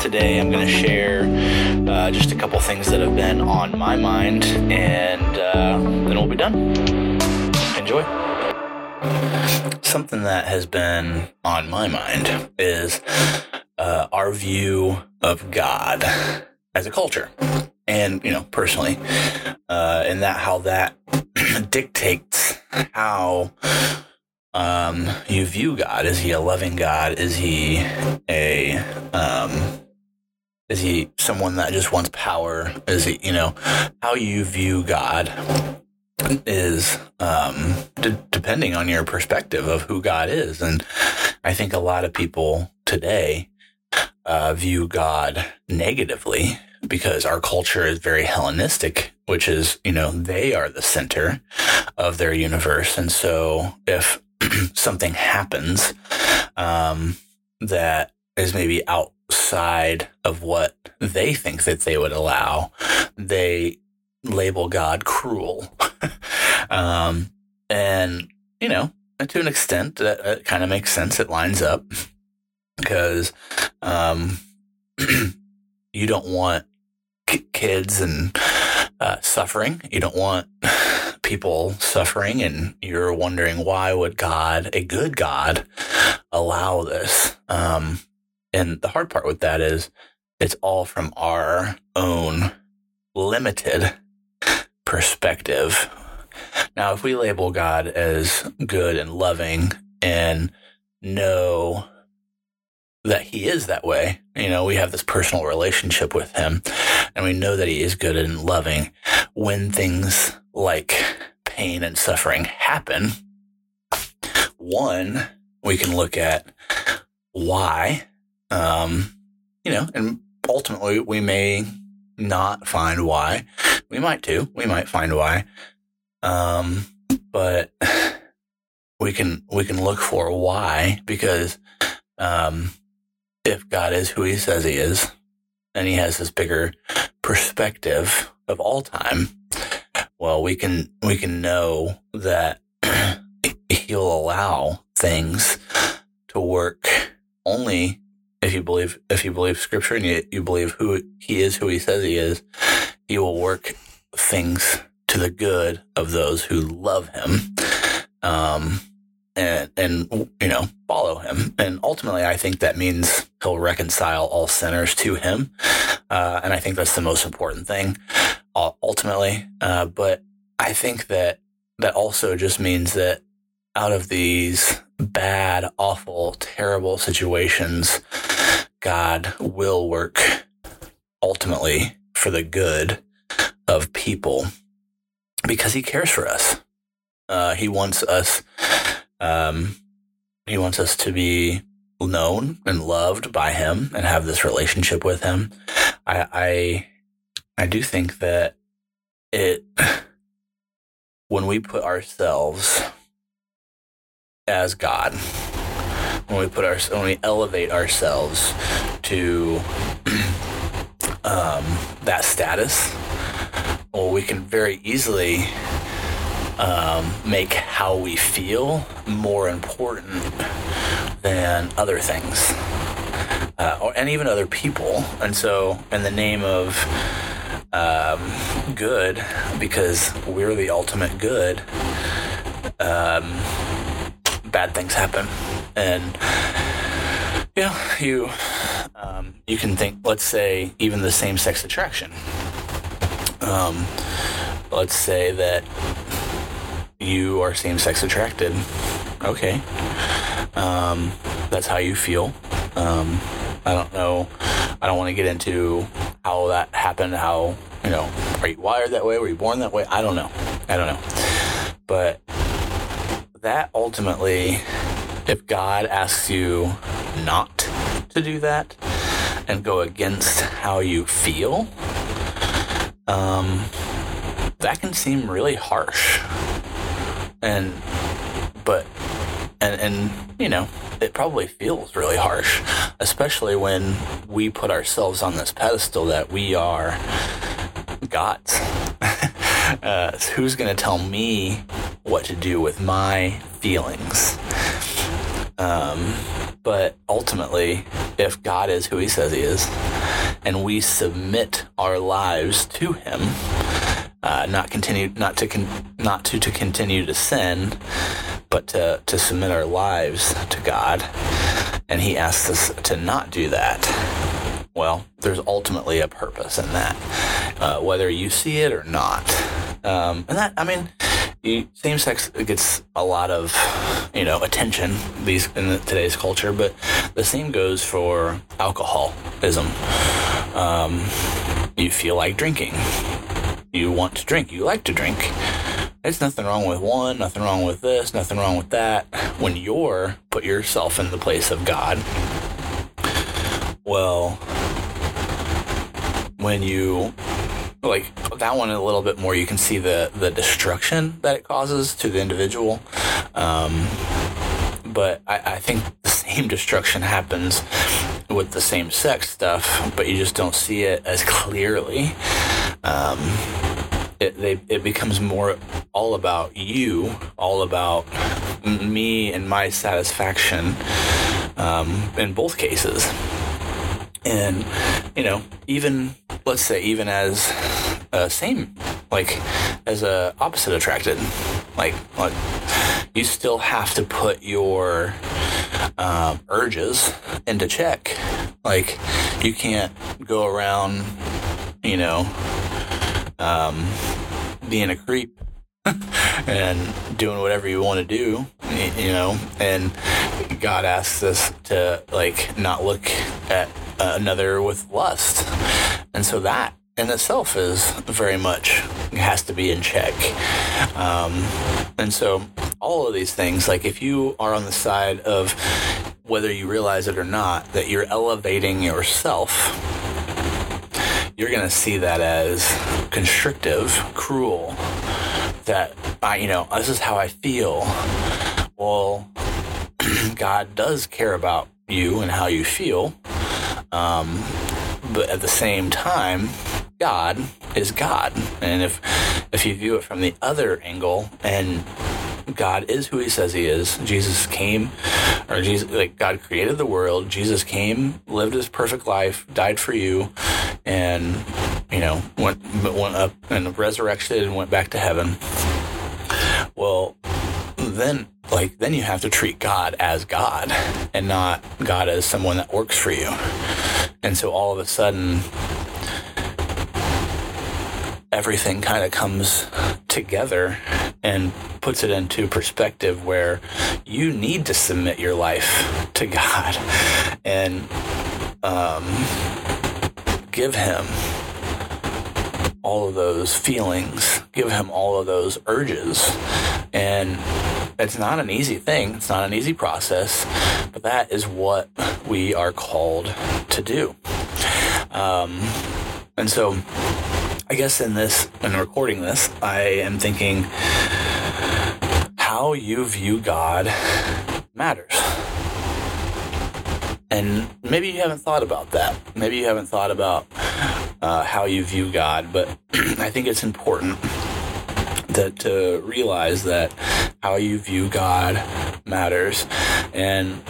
Today I'm going to share uh, just a couple things that have been on my mind, and uh, then we'll be done. Enjoy. Something that has been on my mind is uh, our view of God as a culture, and you know, personally, uh, and that how that dictates how um, you view God. Is he a loving God? Is he a um, is he someone that just wants power? Is he you know how you view God is um, d- depending on your perspective of who God is, and I think a lot of people today uh, view God negatively because our culture is very Hellenistic, which is, you know, they are the center of their universe. And so if something happens um, that is maybe outside of what they think that they would allow, they label God cruel. um, and, you know, to an extent, that, that kind of makes sense. It lines up because um, you don't want k- kids and uh, suffering. You don't want people suffering, and you're wondering why would God, a good God, allow this? Um, and the hard part with that is it's all from our own limited perspective. Now, if we label God as good and loving and know that he is that way. You know, we have this personal relationship with him and we know that he is good and loving. When things like pain and suffering happen, one, we can look at why, um, you know, and ultimately we may not find why. We might too. We might find why. Um, but we can, we can look for why because, um, if God is who he says he is, and he has this bigger perspective of all time, well, we can, we can know that he'll allow things to work only if you believe, if you believe scripture and you, you believe who he is, who he says he is, he will work things to the good of those who love him. Um, and and you know follow him and ultimately i think that means he'll reconcile all sinners to him uh, and i think that's the most important thing ultimately uh, but i think that that also just means that out of these bad awful terrible situations god will work ultimately for the good of people because he cares for us uh, he wants us um, he wants us to be known and loved by him and have this relationship with him. I, I, I do think that it, when we put ourselves as God, when we put our, when we elevate ourselves to um, that status, well, we can very easily um, make how we feel more important than other things, uh, or, and even other people. And so, in the name of um, good, because we're the ultimate good, um, bad things happen, and know, you um, you can think. Let's say even the same sex attraction. Um, let's say that you are same sex attracted. Okay. Um, that's how you feel. Um, I don't know. I don't want to get into how that happened. How, you know, are you wired that way? Were you born that way? I don't know. I don't know. But that ultimately, if God asks you not to do that and go against how you feel, um, that can seem really harsh. And but and and you know it probably feels really harsh especially when we put ourselves on this pedestal that we are gods. Uh, who's going to tell me what to do with my feelings Um, but ultimately, if God is who He says He is, and we submit our lives to Him, uh, not continue, not to, con- not to to continue to sin, but to to submit our lives to God, and He asks us to not do that. Well, there's ultimately a purpose in that, uh, whether you see it or not. Um, and that, I mean, same sex gets a lot of you know attention these in the, today's culture, but the same goes for alcoholism. Um, you feel like drinking, you want to drink, you like to drink. There's nothing wrong with one, nothing wrong with this, nothing wrong with that. When you're put yourself in the place of God, well, when you like that one a little bit more. You can see the the destruction that it causes to the individual. Um, but I, I think the same destruction happens with the same sex stuff but you just don't see it as clearly. Um, it, they, it becomes more all about you all about me and my satisfaction um, in both cases and you know even let's say even as uh, same like as a opposite attracted like like you still have to put your um, urges into check. Like you can't go around you know um, being a creep and doing whatever you want to do you know? And god asks us to like not look at another with lust. And so that in itself is very much has to be in check. Um, and so all of these things, like if you are on the side of whether you realize it or not, that you're elevating yourself, you're going to see that as constrictive, cruel, that I, you know, this is how I feel. Well, God does care about you and how you feel. Um, but at the same time, God is God, and if if you view it from the other angle, and God is who He says He is, Jesus came, or Jesus, like God created the world. Jesus came, lived His perfect life, died for you, and you know went went up and resurrected and went back to heaven. Well, then like then you have to treat God as God and not God as someone that works for you. And so all of a sudden everything kind of comes together and puts it into perspective where you need to submit your life to God and um, give Him all of those feelings, give Him all of those urges. And it's not an easy thing. It's not an easy process, that is what we are called to do. Um, and so, I guess in this, in recording this, I am thinking how you view God matters. And maybe you haven't thought about that. Maybe you haven't thought about uh, how you view God, but I think it's important to, to realize that how you view God matters. And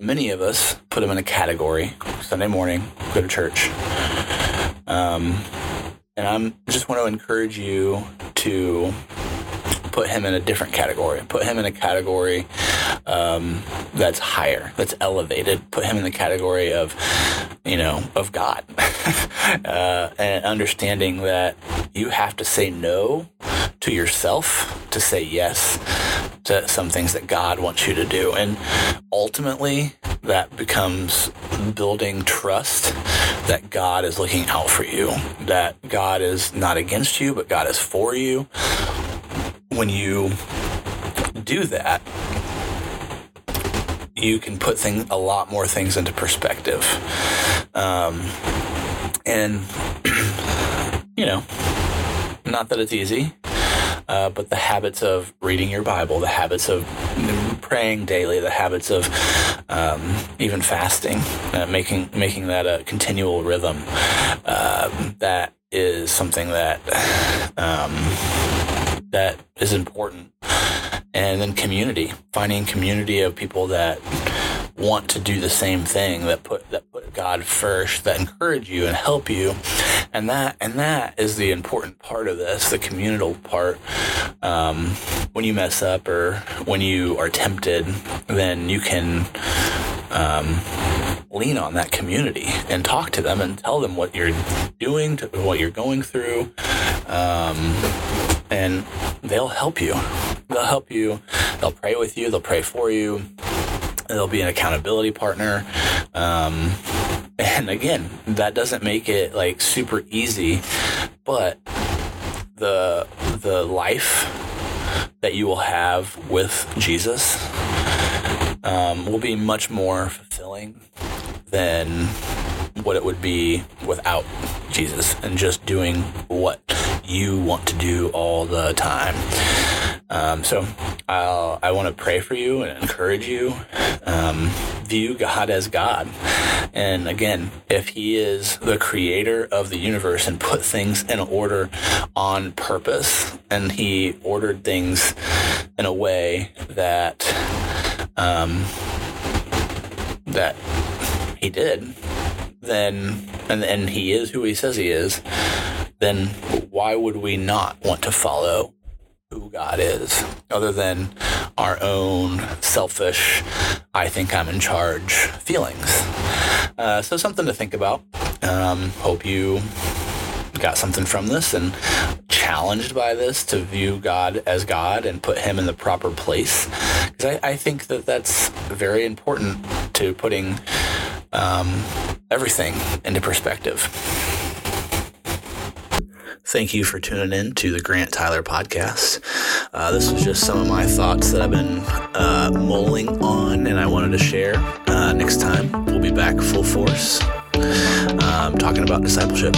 many of us put him in a category. Sunday morning, go to church. Um, and I'm just want to encourage you to put him in a different category. Put him in a category um, that's higher, that's elevated. Put him in the category of, you know, of God, uh, and understanding that you have to say no to yourself to say yes to some things that God wants you to do. And ultimately, that becomes building trust that God is looking out for you, that God is not against you, but God is for you. When you do that, you can put things a lot more things into perspective. Um, and you know, not that it's easy, uh, but the habits of reading your Bible, the habits of praying daily, the habits of um, even fasting, uh, making making that a continual rhythm. Uh, that is something that um, that is important, and then community, finding community of people that want to do the same thing that put that put God first, that encourage you and help you, and that and that is the important part of this, the communal part. Um, when you mess up or when you are tempted, then you can um, lean on that community and talk to them and tell them what you're doing, what you're going through, um, and they'll help you. They'll help you. They'll pray with you. They'll pray for you. They'll be an accountability partner. Um, and again, that doesn't make it like super easy, but the the life that you will have with Jesus um, will be much more fulfilling than what it would be without Jesus and just doing what you want to do all the time. Um, so I'll, I want to pray for you and encourage you. Um, view God as God. And again, if He is the creator of the universe and put things in order on purpose, and He ordered things in a way that um, that He did, then and and He is who He says He is, then why would we not want to follow who God is, other than our own selfish, I think I'm in charge feelings. Uh, so, something to think about. Um, hope you got something from this and challenged by this to view God as God and put Him in the proper place. Because I, I, think that that's very important to putting um, everything into perspective. Thank you for tuning in to the Grant Tyler podcast. Uh, this was just some of my thoughts that I've been uh, mulling on and I wanted to share. Uh, next time, we'll be back full force um, talking about discipleship.